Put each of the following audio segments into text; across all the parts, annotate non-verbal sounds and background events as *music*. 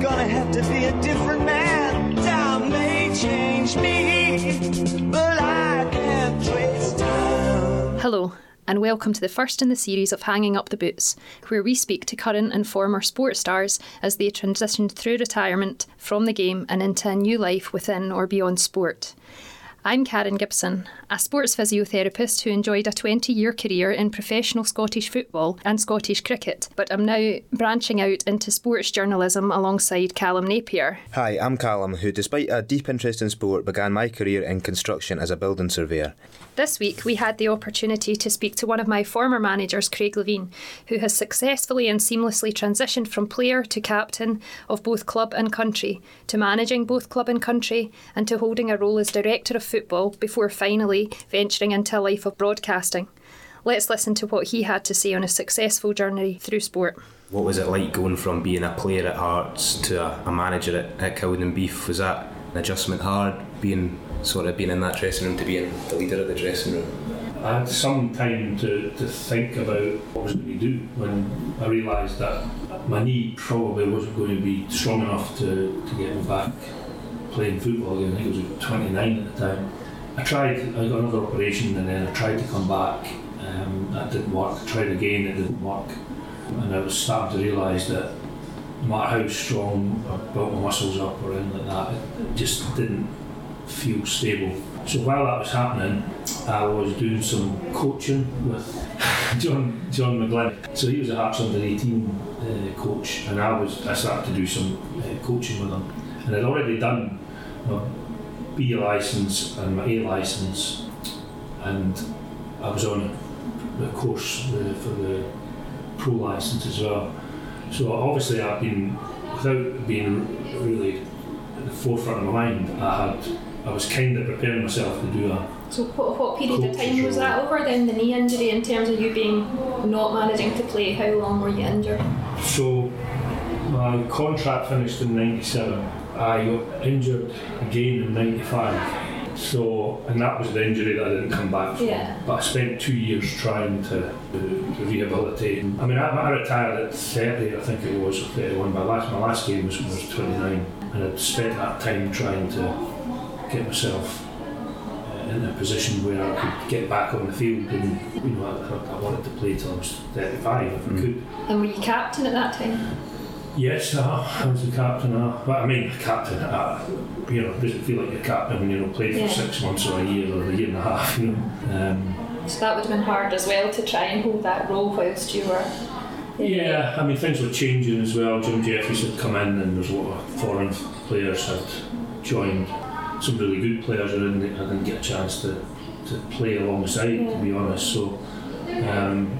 gonna have to be a different man. May change me. Hello, and welcome to the first in the series of Hanging Up the Boots, where we speak to current and former sports stars as they transitioned through retirement from the game and into a new life within or beyond sport. I'm Karen Gibson, a sports physiotherapist who enjoyed a 20 year career in professional Scottish football and Scottish cricket, but I'm now branching out into sports journalism alongside Callum Napier. Hi, I'm Callum, who, despite a deep interest in sport, began my career in construction as a building surveyor. This week, we had the opportunity to speak to one of my former managers, Craig Levein, who has successfully and seamlessly transitioned from player to captain of both club and country, to managing both club and country, and to holding a role as director of football before finally venturing into a life of broadcasting. Let's listen to what he had to say on his successful journey through sport. What was it like going from being a player at Hearts to a, a manager at, at Cowdenbeath? Was that an adjustment hard, being sort of being in that dressing room to being the leader of the dressing room? I had some time to, to think about what I was going to do when I realised that my knee probably wasn't going to be strong enough to, to get me back playing football again. I think I was 29 at the time. I tried, I got another operation and then I tried to come back. Um, that didn't work. I tried again, it didn't work. And I was starting to realise that no matter how strong I built my muscles up or anything like that, it just didn't feel stable. So while that was happening, I was doing some coaching with *laughs* John John McGlynn. So he was a Hearts under 18 uh, coach, and I was I started to do some uh, coaching with him. And I'd already done my B license and my A license, and I was on the course uh, for the pro license as well. So obviously I've been, without being really at the forefront of my mind, I had, I was kind of preparing myself to do a So, what, what period of time was that over then, the knee injury, in terms of you being not managing to play? How long were you injured? So my contract finished in '97. I got injured again in '95. So and that was the injury that I didn't come back from. Yeah. But I spent two years trying to, to, to rehabilitate. I mean, I, I retired at 30, I think it was, or 31. My last my last game was when I was 29, and I'd spent that time trying to get myself uh, in a position where I could get back on the field and you know I, I wanted to play till I was 35 if I could. And were you captain at that time? Yes, uh, I was the captain. Uh, but I mean, a captain. Uh, you know, doesn't feel like you're captain when you know played for Yeah. six months or a year or a year and a half. You know. Um, So that would have been hard as well to try and hold that role whilst you were. yeah, I mean things were changing as well. Jim Jeffries had come in, and there's a lot of foreign players had joined. Some really good players I didn't, I didn't get a chance to, to play alongside, to be honest. So um,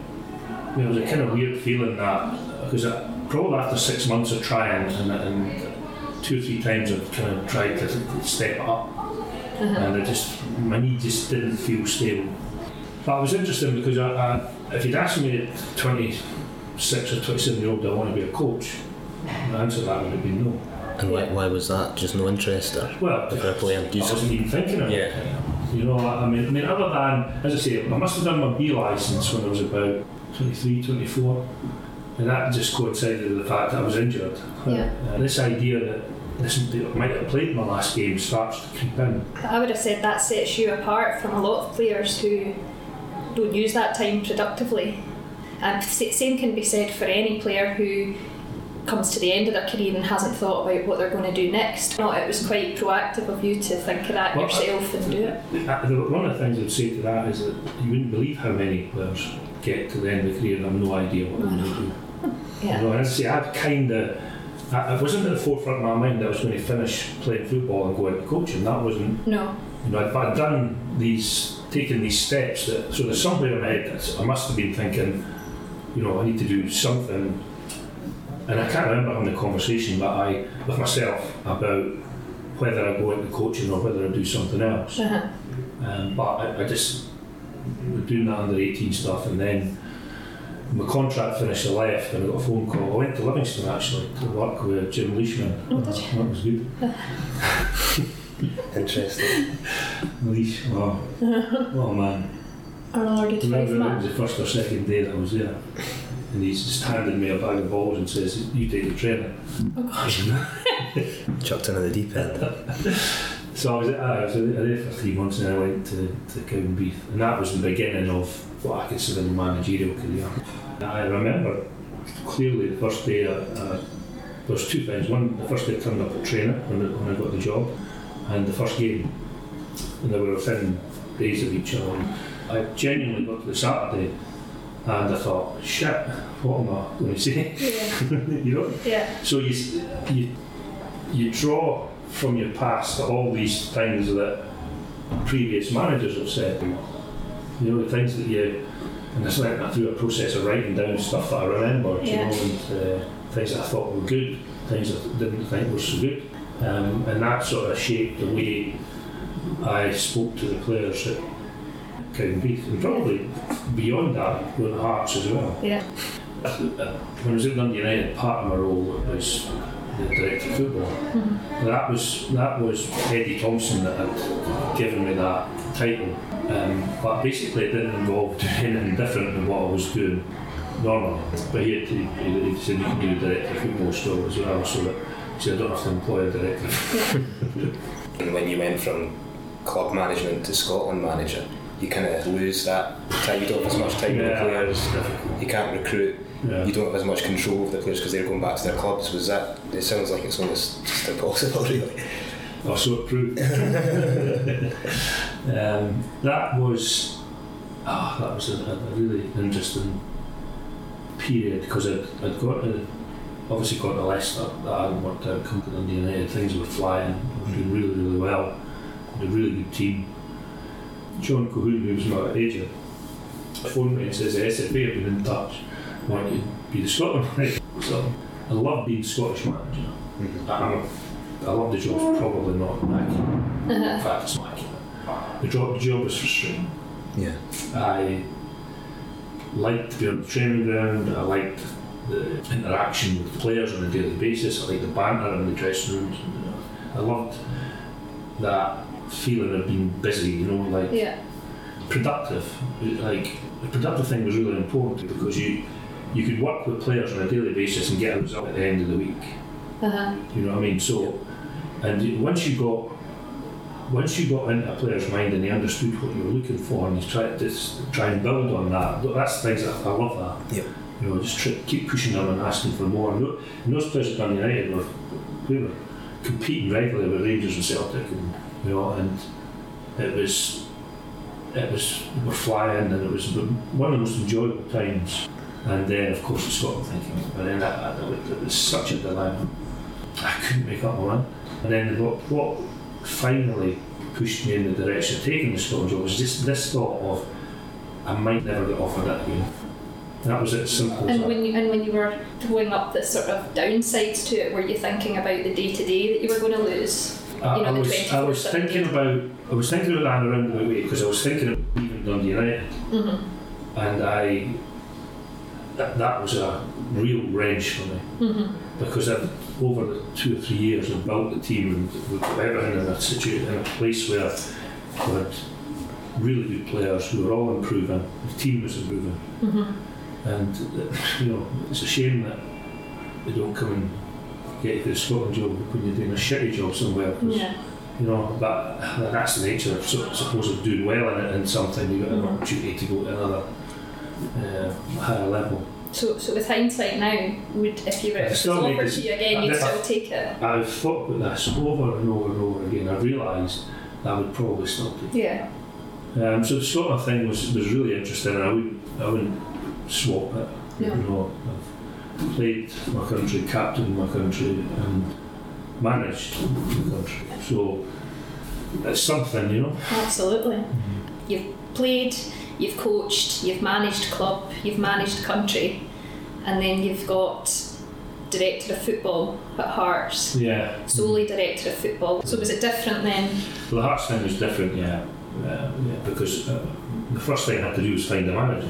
it was a kind of weird feeling that because I, probably after six months of trying and, and two or three times I've kind of tried to step up uh-huh. and I just my knee just didn't feel stable. But it was interesting because I, I, if you'd asked me at 26 or 27 year old, do I want to be a coach? The answer to that would have been no. And why, why was that? Just no interest? Or Well, if they're I you wasn't even thinking of it. Yeah. You know, I mean, I mean, other than, as I say, I must have done my B license when I was about 23, 24. And that just coincided with the fact that I was injured. Yeah. And this idea that I might have played my last game starts to creep in. I would have said that sets you apart from a lot of players who don't use that time productively. And same can be said for any player who comes to the end of their career and hasn't thought about what they're going to do next. No, it was quite proactive of you to think of that Well, yourself and do it. Uh, One of the things I'd say to that is that you wouldn't believe how many players get to the end of the career and have no idea what they're going to do. You Yeah. know, and say, I'd kind of, I wasn't at the forefront of my mind that I was going to finish playing football and go into coaching. That wasn't, No. you know, I'd, I'd done these, taken these steps that, so there's somewhere in my head that I must have been thinking, you know, I need to do something. And I can't remember having the conversation, but I, with myself, about whether I go into coaching or whether I do something else. Uh-huh. Um, but I, I just doing that under 18 stuff, and then my contract finished, I left, and I got a phone call. I went to Livingston actually to work with Jim Leishman. Oh, did you? That was good. Interesting. Leish, wow. *laughs* oh man. Our Lord I remember five it was the first or second day that I was there. and he's just handed me a bag of balls and says, "You take the training." Oh gosh. *laughs* Chucked into the deep end. *laughs* So I was, I was there for three months and then I went to, to Cowdenbeath and that was the beginning of what I consider my managerial career. I remember clearly the first day, uh, uh, there was two things. One, the first day I turned up at training when, I- when I got the job and the first game. And they were within days of each other. And I genuinely got to the Saturday and I thought, shit, what am I going to say? Yeah. *laughs* you know? Yeah. So you, you, you draw from your past all these things that previous managers have said. You know, the things that you, and I went through a process of writing down stuff that I remembered, you know, and uh, things that I thought were good, things that I didn't think were so good. Um, and that sort of shaped the way I spoke to the players at Cowdenbeath, and probably beyond that, going to Hearts as well. Yeah. When I was at Dundee United, part of my role was the director of football. That was that was Eddie Thompson that had given me that title. Um, but basically, it didn't involve *laughs* doing anything different than what I was doing normally. But he, had, he, he said you can do the director of football still as well, so that he said I don't have to employ a director. *laughs* And when you went from club management to Scotland manager, you kind of lose that time. You don't have as much time with the Yeah. players. You can't recruit. Yeah. You don't have as much control of the players because they're going back to their clubs. Was that? It sounds like it's almost just impossible, *laughs* really. Oh, so it proved. *laughs* um, that was ah, that was a, a really interesting period because I'd, I'd got to, obviously got to Leicester that hadn't worked out come to Dundee United things were flying we were doing really really well had a really good team John Colquhoun who was my agent phoned me and says the SFA have been in touch want you to be the Scotland *laughs* manager so I love being Scottish manager mm-hmm. I'm a I love the job, probably not accurate. In fact, it's not accurate. The job, the job is frustrating. Yeah. I liked to be on the training ground, I liked the interaction with players on a daily basis, I liked the banter in the dressing rooms. You know. I loved that feeling of being busy, you know, like Yeah. productive. Like the productive thing was really important because you you could work with players on a daily basis and get a result at the end of the week. Uh-huh. You know what I mean? So, and once you got once you got into a player's mind and they understood what you were looking for and you tried to try and build on that, th- that's things that I love that. Yep. You know, just try, keep pushing them and asking for more. And, and those players at Man United were we were competing regularly with Rangers and Celtic, and you know, and it was it was we were flying, and it was one of the most enjoyable times. And then, of course, the Scotland thinking, but then that, that, it was such a dilemma. I couldn't make up my mind. And then what, what finally pushed me in the direction of taking the Scotland job was just this thought of I might never get offered that again. That was it, simple And when you and when you were throwing up the sort of downsides to it, were you thinking about the day to day that you were going to lose? I, you know, I was, I was thinking about I was thinking about that around the way because I was thinking of leaving Dundee United Mm-hmm. and I that, that was a real wrench for me Mm-hmm. because I've, over the two or three years I've built the team and we've got everything in a situation in a place where we had really good players who were all improving the team was improving Mm-hmm. and you know it's a shame that they don't come and get you to the Scotland job when you're doing a shitty job somewhere 'cause Yeah. you know, but that's the nature of so, suppose of doing well in it in something. You got an Mhm. opportunity to go to another uh, higher level. So, so with hindsight now, would if you were I it make offered to you again, you'd I- still take it. I've thought about this over and over and over again. I've realised that I would probably still do. Yeah. Um, so the Scotland thing was was really interesting, and I wouldn't I wouldn't swap it. No. You know, I've played my country, captained my country, and managed the country. So it's something, you know. Absolutely. You've played, you've coached, you've managed club, you've managed country, and then you've got director of football at Hearts, Yeah. solely director of football. So was it different then? Well, the Hearts thing was different, yeah, uh, yeah because uh, the first thing I had to do was find a manager.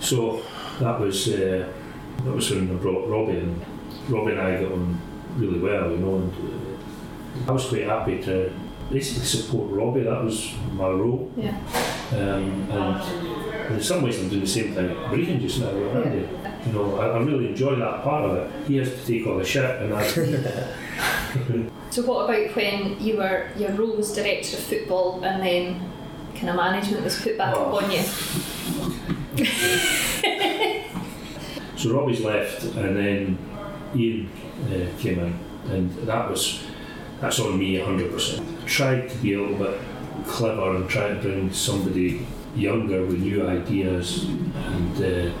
So that was uh, that was when I brought Robbie, and Robbie and I got on really well, you know. And uh, I was quite happy to basically support Robbie. That was my role, Yeah. um, and in some ways I'm doing the same thing at Brechin just now with Andy. You know, I, I really enjoy that part of it. He has to take all the shit, and I. *laughs* So what about when you were your role was director of football and then kind of management was put back Oh. upon you? so Robbie's left, and then Ian uh, came in, and that was that's on me 100%. Tried to be a little bit clever and try to bring somebody younger with new ideas, and uh,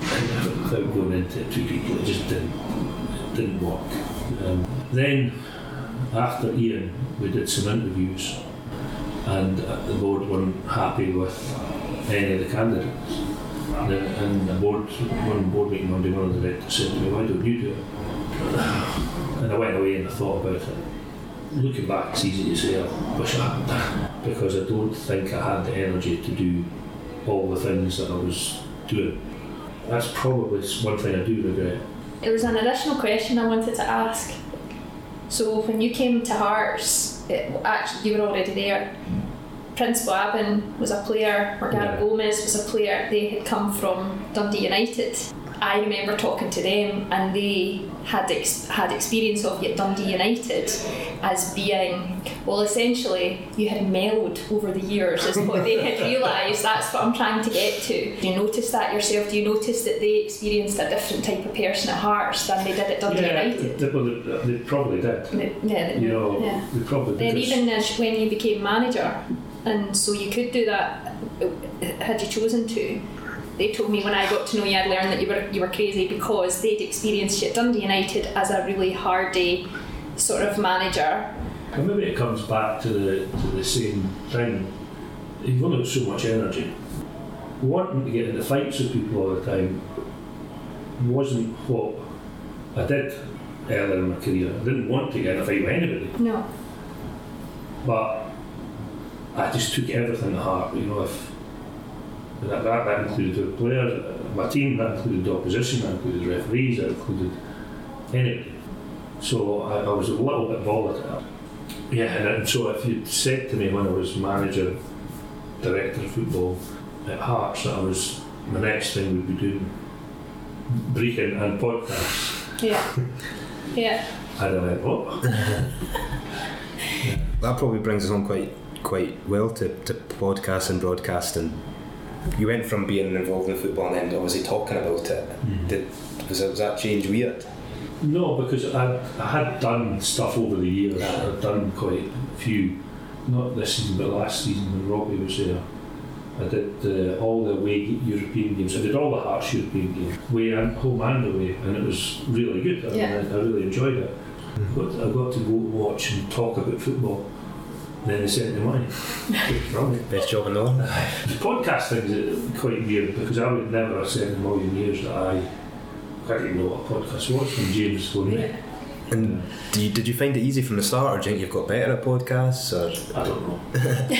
without going into it too deeply, it just didn't it didn't work. Um, then after Ian, we did some interviews, and the board weren't happy with any of the candidates. And, and the board, one board meeting Monday, one of the directors said to me, "Why don't you do it?" *sighs* And I went away and I thought about it. Looking back, it's easy to say oh, I wish I hadn't done because I don't think I had the energy to do all the things that I was doing. That's probably one thing I do regret. There was an additional question I wanted to ask. So when you came to Hearts, it, actually you were already there. Prince Buaben was a player, Morgaro Yeah. Gomis was a player. They had come from Dundee United. I remember talking to them, and they had ex- had experience of Dundee United as being well. Essentially, you had mellowed over the years, is what they had *laughs* realised. That's what I'm trying to get to. Do you notice that yourself? Do you notice that they experienced a different type of person at Hearts than they did at Dundee yeah, United? they, well, they, they probably did. They- Yeah, You know, yeah. they probably did. Then even as when you became manager, and so you could do that had you chosen to. They told me when I got to know you, I'd learned that you were you were crazy because they'd experienced you at Dundee United as a really hardy sort of manager. And maybe it comes back to the to the same thing. You've only got so much energy. Wanting to get into fights with people all the time wasn't what I did earlier in my career. I didn't want to get in a fight with anybody, No. but I just took everything to heart. You know, if that, that, that included the players, my team, that included the opposition, that included referees, that included anybody. So I, I was a little bit volatile. Yeah, and, and so if you'd said to me when I was manager, director of football at Hearts that I was, my next thing would be doing breaking and podcasts, Yeah. *laughs* Yeah. I'd have went, what? *laughs* That probably brings us on quite quite well to, to podcast and broadcasting. You went from being involved in football and then obviously talking about it. Did, was, that, was that change weird? No, because I, I had done stuff over the years. I'd done quite a few, not this season, but last season when Robbie was there. I did uh, all the away European games. I did all the Hearts European games, away and home and away, and it was really good. I, mean, Yeah. I, I really enjoyed it. But I got to go watch and talk about football. And then they sent me money. Brilliant. Best job in the world. The podcast thing is quite weird because I would never have said in a million years that I, I didn't know what a podcast was when James phoned me. And do you, did you find it easy from the start, or do you think you've got better at podcasts? Or I don't know. *laughs*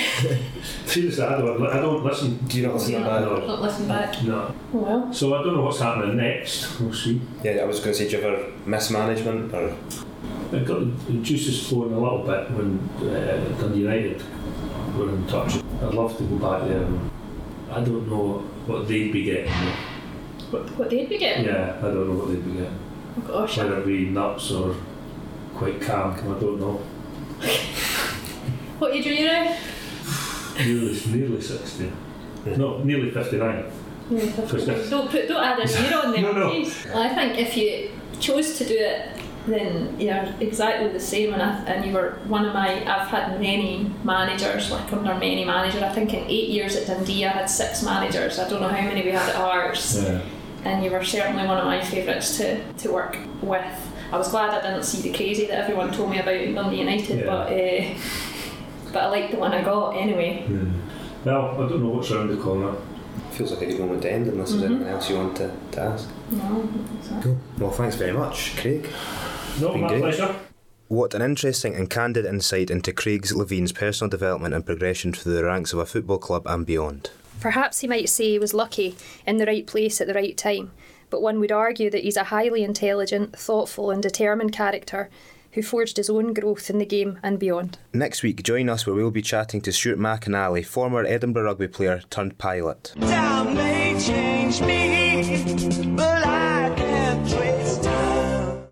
Seriously, I don't, I don't listen. do you not listen Do you to not, not listen back? No. Well. So I don't know what's happening next. We'll see. Yeah, I was going to say, do you ever mismanagement or I got the juices flowing a little bit when uh, Dundee United were in touch. I'd love to go back there. And I don't know what they'd be getting. But What they'd be getting? yeah, I don't know what they'd be getting. Oh gosh. Whether it be nuts or quite calm, I don't know. What age are you doing now? Nearly, nearly 60. No, nearly 59. Yeah, don't put don't add a zero on *laughs* there, No, no. please. Well, I think if you chose to do it, then you're exactly the same. And, I, and you were one of my. I've had many managers, like under many managers. I think in eight years at Dundee, I had six managers. I don't know how many we had at ours. Yeah. And you were certainly one of my favourites to to work with. I was glad I didn't see the crazy that everyone told me about in Dundee United, Yeah. but. Uh, but I liked the one I got anyway. Well, I don't know what's around the corner. feels like a good moment to end unless there's anything else you want to, to ask? No, I don't think so. Cool. Well, thanks very much, Craig. No, Been my great. pleasure. What an interesting and candid insight into Craig's Levein's personal development and progression through the ranks of a football club and beyond. Perhaps he might say he was lucky in the right place at the right time, but one would argue that he's a highly intelligent, thoughtful, and determined character who forged his own growth in the game and beyond. Next week, join us where we'll be chatting to Stuart McInally, former Edinburgh rugby player turned pilot.